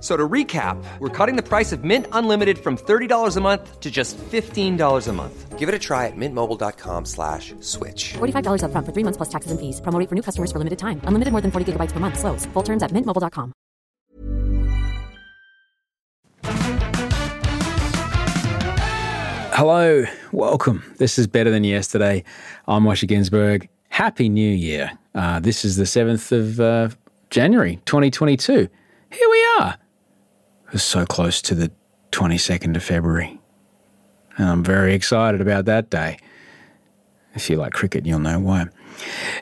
So to recap, we're cutting the price of Mint Unlimited from $30 a month to just $15 a month. Give it a try at mintmobile.com slash switch. $45 upfront for three months plus taxes and fees. Promo rate for new customers for limited time. Unlimited more than 40 gigabytes per month. Slows. Full terms at mintmobile.com. Hello, welcome. This is Better Than Yesterday. I'm Osher Günsberg. Happy New Year. Uh, this is the 7th of uh, January 2022. Here we are. We're so close to the 22nd of February. And I'm very excited about that day. If you like cricket, you'll know why.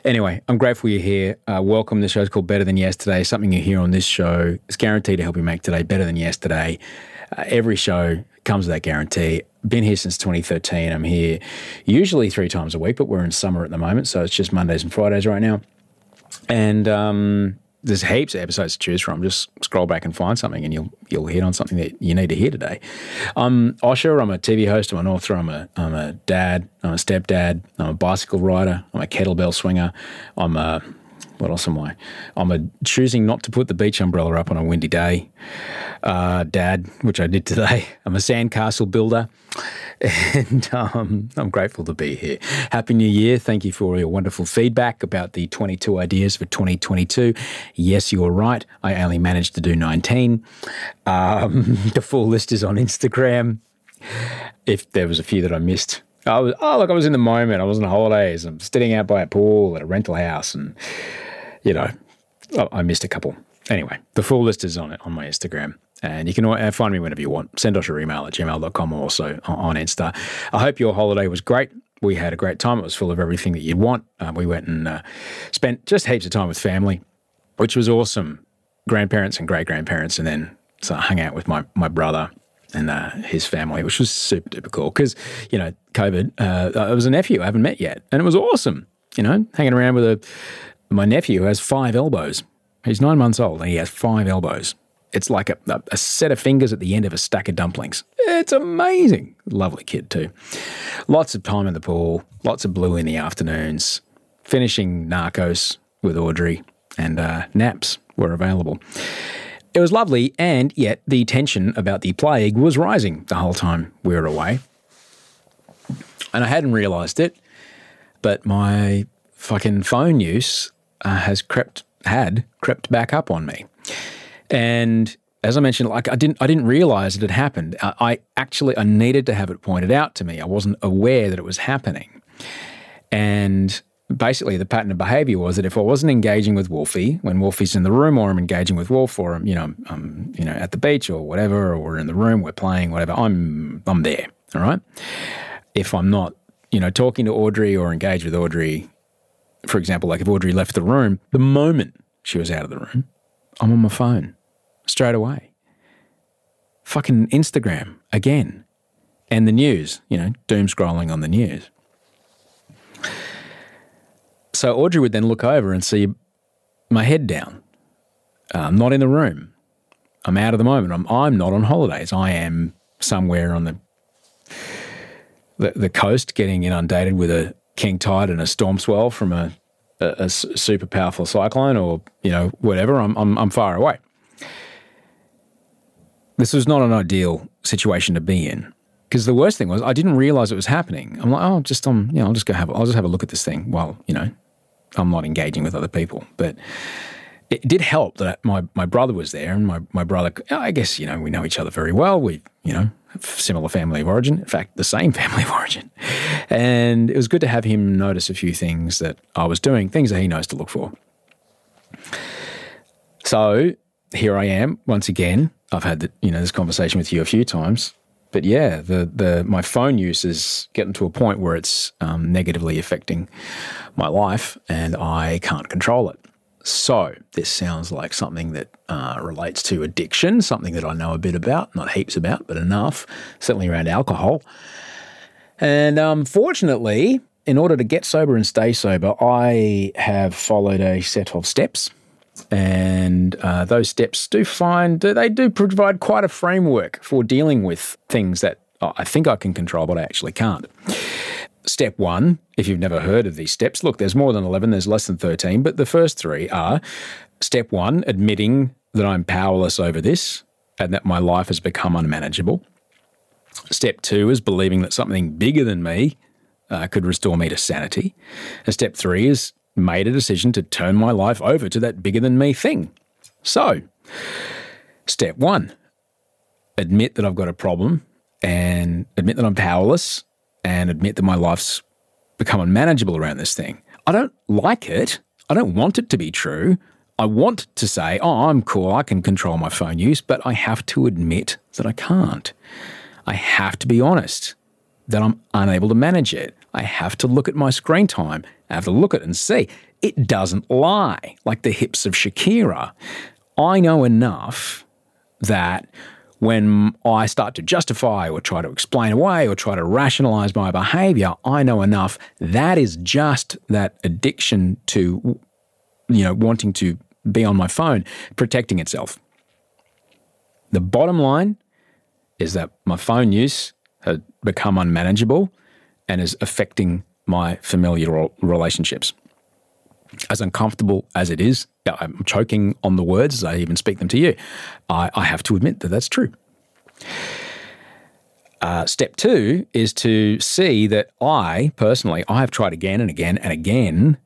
Anyway, I'm grateful you're here. Uh, welcome. The show's called Better Than Yesterday. Something you hear on this show is guaranteed to help you make today better than yesterday. Uh, every show comes with that guarantee. Been here since 2013. I'm here usually three times a week, but we're in summer at the moment, so it's just Mondays and Fridays right now. And um, there's heaps of episodes to choose from. Just scroll back and find something, and you'll you'll hit on something that you need to hear today. I'm Osher. I'm a TV host. I'm an author. I'm a I'm a dad. I'm a stepdad. I'm a bicycle rider. I'm a kettlebell swinger. I'm a what else am I? I'm a choosing not to put the beach umbrella up on a windy day. Uh, dad, which I did today. I'm a sandcastle builder, and um, I'm grateful to be here. Happy New Year! Thank you for all your wonderful feedback about the 22 ideas for 2022. Yes, you're right. I only managed to do 19. Um, the full list is on Instagram. If there was a few that I missed, I was oh look, I was in the moment. I was on holidays. I'm sitting out by a pool at a rental house, and you know, I, I missed a couple. Anyway, the full list is on it on my Instagram. And you can uh, find me whenever you want. Send us your email at gmail.com or also on Insta. I hope your holiday was great. We had a great time. It was full of everything that you'd want. Uh, we went and uh, spent just heaps of time with family, which was awesome. Grandparents and great grandparents. And then so I hung out with my, my brother and uh, his family, which was super duper cool because, you know, COVID, uh, I was a nephew I haven't met yet. And it was awesome, you know, hanging around with a, my nephew who has five elbows. He's nine months old and he has five elbows. It's like a, a, set of fingers at the end of a stack of dumplings. It's amazing. Lovely kid, too. Lots of time in the pool, lots of blue in the afternoons, finishing Narcos with Audrey, and uh, naps were available. It was lovely, and yet the tension about the plague was rising the whole time we were away. And I hadn't realised it, but my fucking phone use uh, has crept, had crept back up on me. And as I mentioned, like I didn't, I didn't realize it had happened. I, I actually, I needed to have it pointed out to me. I wasn't aware that it was happening. And basically, the pattern of behavior was that if I wasn't engaging with Wolfie when Wolfie's in the room, or I'm engaging with Wolf, or I'm, you know, I'm, you know, at the beach or whatever, or we're in the room, we're playing, whatever, I'm, I'm there. All right. If I'm not, you know, talking to Audrey or engaged with Audrey, for example, like if Audrey left the room, the moment she was out of the room, I'm on my phone straight away. Fucking Instagram again. And the news, you know, doom scrolling on the news. So Audrey would then look over and see my head down. Uh, I'm not in the room. I'm out of the moment. I'm, I'm not on holidays. I am somewhere on the, the, the coast getting inundated with a king tide and a storm swell from a, a, a super powerful cyclone or, you know, whatever. I'm, I'm, I'm far away. This was not an ideal situation to be in. Because the worst thing was I didn't realize it was happening. I'm like, oh, just um, you know, I'll just go have, I'll just have a look at this thing while you know, I'm not engaging with other people. But it did help that my my brother was there, and my my brother, I guess you know, we know each other very well. We you know, similar family of origin. In fact, the same family of origin. And it was good to have him notice a few things that I was doing, things that he knows to look for. So here I am once again. I've had the, you know this conversation with you a few times, but yeah, the the my phone use is getting to a point where it's um, negatively affecting my life, and I can't control it. So this sounds like something that uh, relates to addiction, something that I know a bit about, not heaps about, but enough, certainly around alcohol. And um, in order to get sober and stay sober, I have followed a set of steps and uh, those steps do find they do provide quite a framework for dealing with things that I think I can control, but I actually can't. Step one, if you've never heard of these steps, look, there's more than 11, there's less than 13, but the first three are step one, admitting that I'm powerless over this and that my life has become unmanageable. Step two is believing that something bigger than me uh, could restore me to sanity. And step three is made a decision to turn my life over to that bigger than me thing. So, step one admit that I've got a problem and admit that I'm powerless and admit that my life's become unmanageable around this thing. I don't like it. I don't want it to be true. I want to say, oh, I'm cool, I can control my phone use, but I have to admit that I can't. I have to be honest that I'm unable to manage it. I have to look at my screen time I have to look at it and see it doesn't lie like the hips of Shakira. I know enough that when I start to justify or try to explain away or try to rationalize my behavior, I know enough that is just that addiction to, you know, wanting to be on my phone, protecting itself. The bottom line is that my phone use had become unmanageable and is affecting my familiar relationships. As uncomfortable as it is, I'm choking on the words as I even speak them to you. I, I have to admit that that's true. Uh, step two is to see that I personally, I have tried again and again and again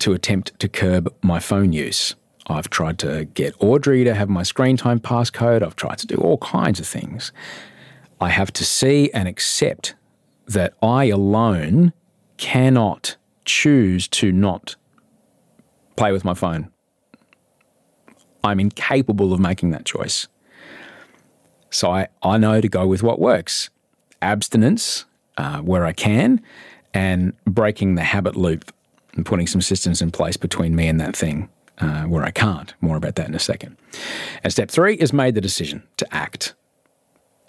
to attempt to curb my phone use. I've tried to get Audrey to have my screen time passcode. I've tried to do all kinds of things. I have to see and accept that I alone cannot choose to not play with my phone. I'm incapable of making that choice. So I, I know to go with what works abstinence uh, where I can, and breaking the habit loop and putting some systems in place between me and that thing uh, where I can't. More about that in a second. And step three is made the decision to act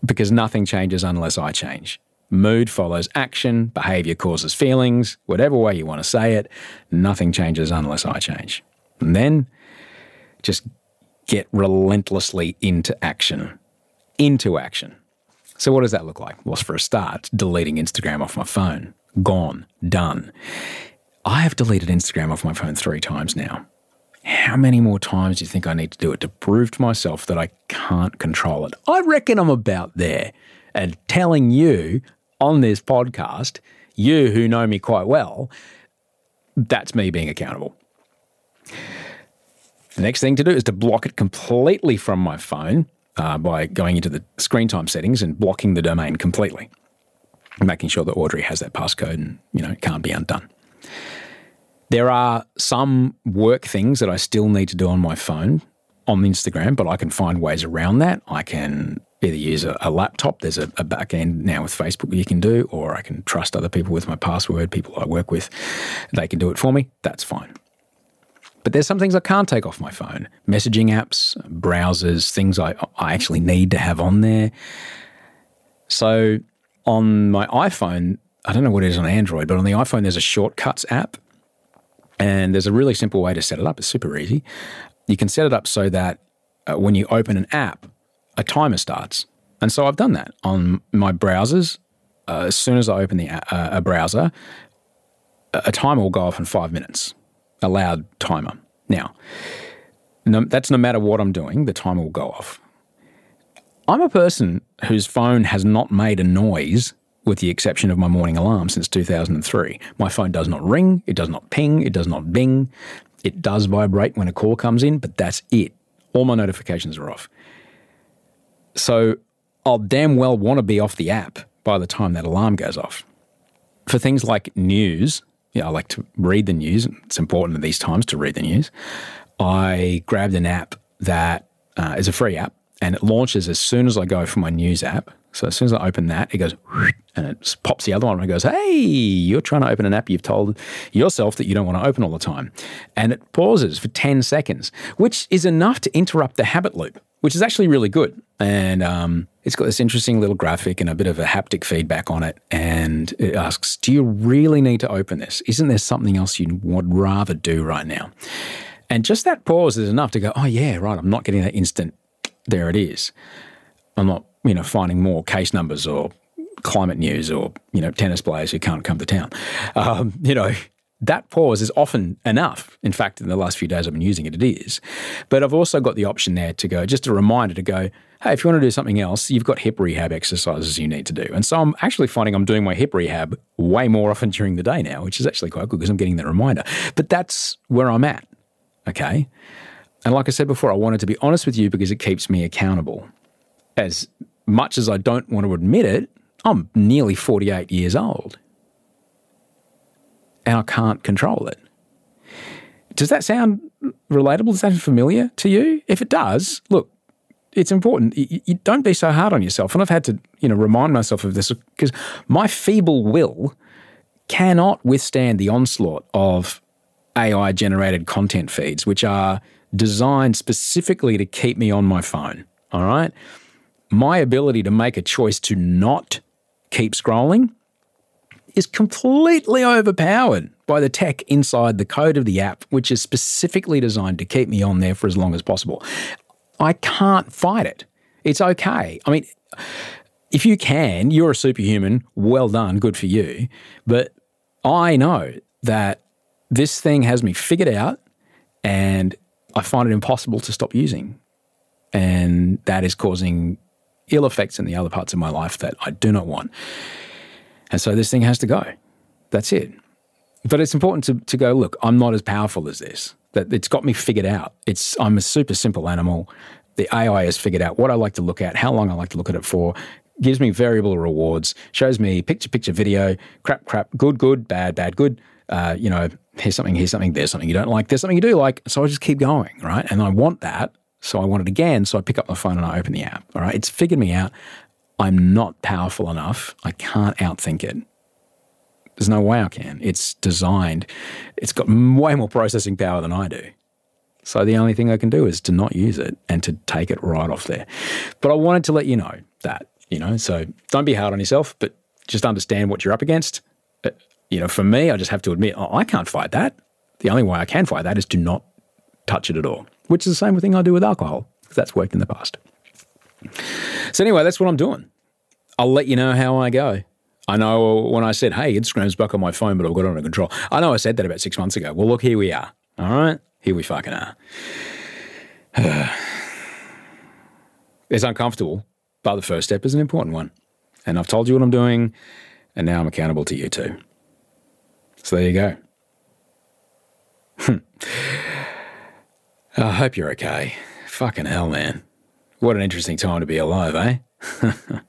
because nothing changes unless I change. Mood follows action, behavior causes feelings, whatever way you want to say it, nothing changes unless I change. And then just get relentlessly into action. Into action. So, what does that look like? Well, for a start, deleting Instagram off my phone. Gone. Done. I have deleted Instagram off my phone three times now. How many more times do you think I need to do it to prove to myself that I can't control it? I reckon I'm about there. And telling you on this podcast, you who know me quite well, that's me being accountable. The next thing to do is to block it completely from my phone uh, by going into the screen time settings and blocking the domain completely, making sure that Audrey has that passcode and you know it can't be undone. There are some work things that I still need to do on my phone on Instagram, but I can find ways around that. I can either use a, a laptop. There's a, a, back end now with Facebook you can do, or I can trust other people with my password, people I work with. They can do it for me. That's fine. But there's some things I can't take off my phone messaging apps, browsers, things I, I actually need to have on there. So on my iPhone, I don't know what it is on Android, but on the iPhone, there's a shortcuts app. And there's a really simple way to set it up. It's super easy. You can set it up so that uh, when you open an app, a timer starts. And so I've done that on my browsers. Uh, as soon as I open the uh, a browser, a timer will go off in five minutes, a loud timer. Now, no, that's no matter what I'm doing, the timer will go off. I'm a person whose phone has not made a noise with the exception of my morning alarm since 2003. My phone does not ring, it does not ping, it does not bing. It does vibrate when a call comes in, but that's it. All my notifications are off. So I'll damn well want to be off the app by the time that alarm goes off. For things like news, yeah, I like to read the news. It's important at these times to read the news. I grabbed an app that uh, is a free app and it launches as soon as I go for my news app. So as soon as I open that, it goes and it pops the other one and it goes, Hey, you're trying to open an app you've told yourself that you don't want to open all the time. And it pauses for 10 seconds, which is enough to interrupt the habit loop, which is actually really good. And um, it's got this interesting little graphic and a bit of a haptic feedback on it. And it asks, Do you really need to open this? Isn't there something else you would rather do right now? And just that pause is enough to go, Oh, yeah, right. I'm not getting that instant, there it is. I'm not you know, finding more case numbers or climate news or, you know, tennis players who can't come to town. Um, you know, that pause is often enough. In fact, in the last few days I've been using it, it is. But I've also got the option there to go, just a reminder to go, hey, if you want to do something else, you've got hip rehab exercises you need to do. And so I'm actually finding I'm doing my hip rehab way more often during the day now, which is actually quite good because I'm getting that reminder. But that's where I'm at. Okay. And like I said before, I wanted to be honest with you because it keeps me accountable. As much as I don't want to admit it, I'm nearly 48 years old. And I can't control it. Does that sound relatable? Does that sound familiar to you? If it does, look, it's important. You, you don't be so hard on yourself. And I've had to, you know, remind myself of this because my feeble will cannot withstand the onslaught of AI generated content feeds, which are designed specifically to keep me on my phone. All right my ability to make a choice to not keep scrolling is completely overpowered by the tech inside the code of the app, which is specifically designed to keep me on there for as long as possible. I can't fight it. It's okay. I mean, if you can, you're a superhuman. Well done. Good for you. But I know that this thing has me figured out and I find it impossible to stop using. And that is causing ill effects in the other parts of my life that I do not want. And so this thing has to go. That's it. But it's important to, to go, look, I'm not as powerful as this. That it's got me figured out. It's I'm a super simple animal. The AI has figured out what I like to look at, how long I like to look at it for, gives me variable rewards, shows me picture, picture, video, crap, crap, good, good, bad, bad, good. Uh, you know, here's something, here's something, there's something you don't like, there's something you do like. So I just keep going, right? And I want that. So I want it again. So I pick up my phone and I open the app. All right. It's figured me out. I'm not powerful enough. I can't outthink it. There's no way I can. It's designed, it's got way more processing power than I do. So the only thing I can do is to not use it and to take it right off there. But I wanted to let you know that, you know, so don't be hard on yourself, but just understand what you're up against. Uh, you know, for me, I just have to admit, oh, I can't fight that. The only way I can fight that is to not touch it at all which is the same thing I do with alcohol, because that's worked in the past. So, anyway, that's what I'm doing. I'll let you know how I go. I know when I said, hey, Instagram's back on my phone, but I've got it under control. I know I said that about six months ago. Well, look, here we are. All right? Here we fucking are. it's uncomfortable, but the first step is an important one. And I've told you what I'm doing, and now I'm accountable to you too. So there you go. I hope you're okay. Fucking hell, man. What an interesting time to be alive, eh?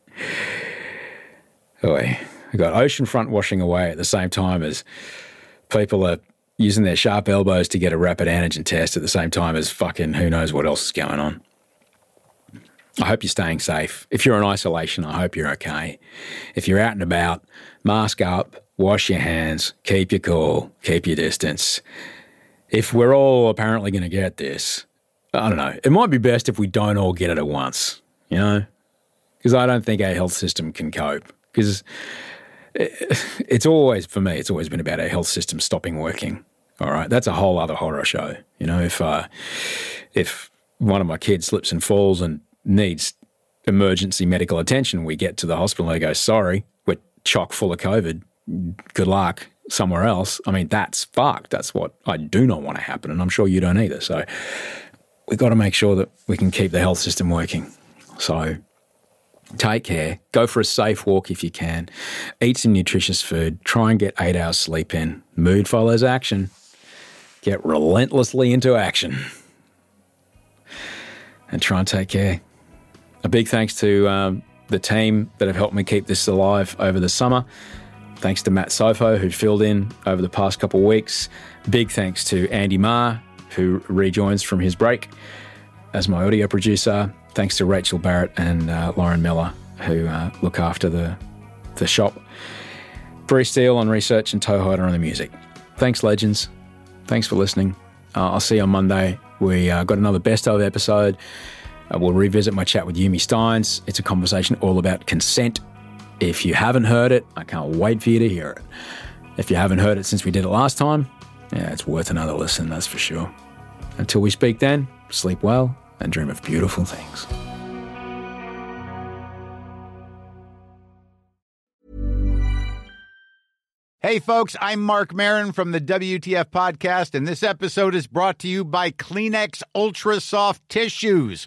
Boy, we got oceanfront washing away at the same time as people are using their sharp elbows to get a rapid antigen test at the same time as fucking who knows what else is going on. I hope you're staying safe. If you're in isolation, I hope you're okay. If you're out and about, mask up, wash your hands, keep your cool, keep your distance if we're all apparently going to get this, I don't know. It might be best if we don't all get it at once, you know? Because I don't think our health system can cope. Because it's always, for me, it's always been about our health system stopping working. All right. That's a whole other horror show. You know, if, uh, if one of my kids slips and falls and needs emergency medical attention, we get to the hospital and they go, sorry, we're chock full of COVID. Good luck somewhere else, I mean, that's fucked. That's what I do not want to happen. And I'm sure you don't either. So we've got to make sure that we can keep the health system working. So take care. Go for a safe walk if you can. Eat some nutritious food. Try and get eight hours sleep in. Mood follows action. Get relentlessly into action. And try and take care. A big thanks to um, the team that have helped me keep this alive over the summer. Thanks to Matt Sofo, who filled in over the past couple of weeks. Big thanks to Andy Marr, who rejoins from his break as my audio producer. Thanks to Rachel Barrett and uh, Lauren Miller, who uh, look after the, the shop. Bree Steele on research and Toehider on the music. Thanks, legends. Thanks for listening. Uh, I'll see you on Monday. We uh, got another best of episode. Uh, we'll revisit my chat with Yumi Stynes. It's a conversation all about consent. If you haven't heard it, I can't wait for you to hear it. If you haven't heard it since we did it last time, yeah, it's worth another listen, that's for sure. Until we speak then, sleep well and dream of beautiful things. Hey, folks, I'm Marc Maron from the WTF Podcast, and this episode is brought to you by Kleenex Ultra Soft Tissues,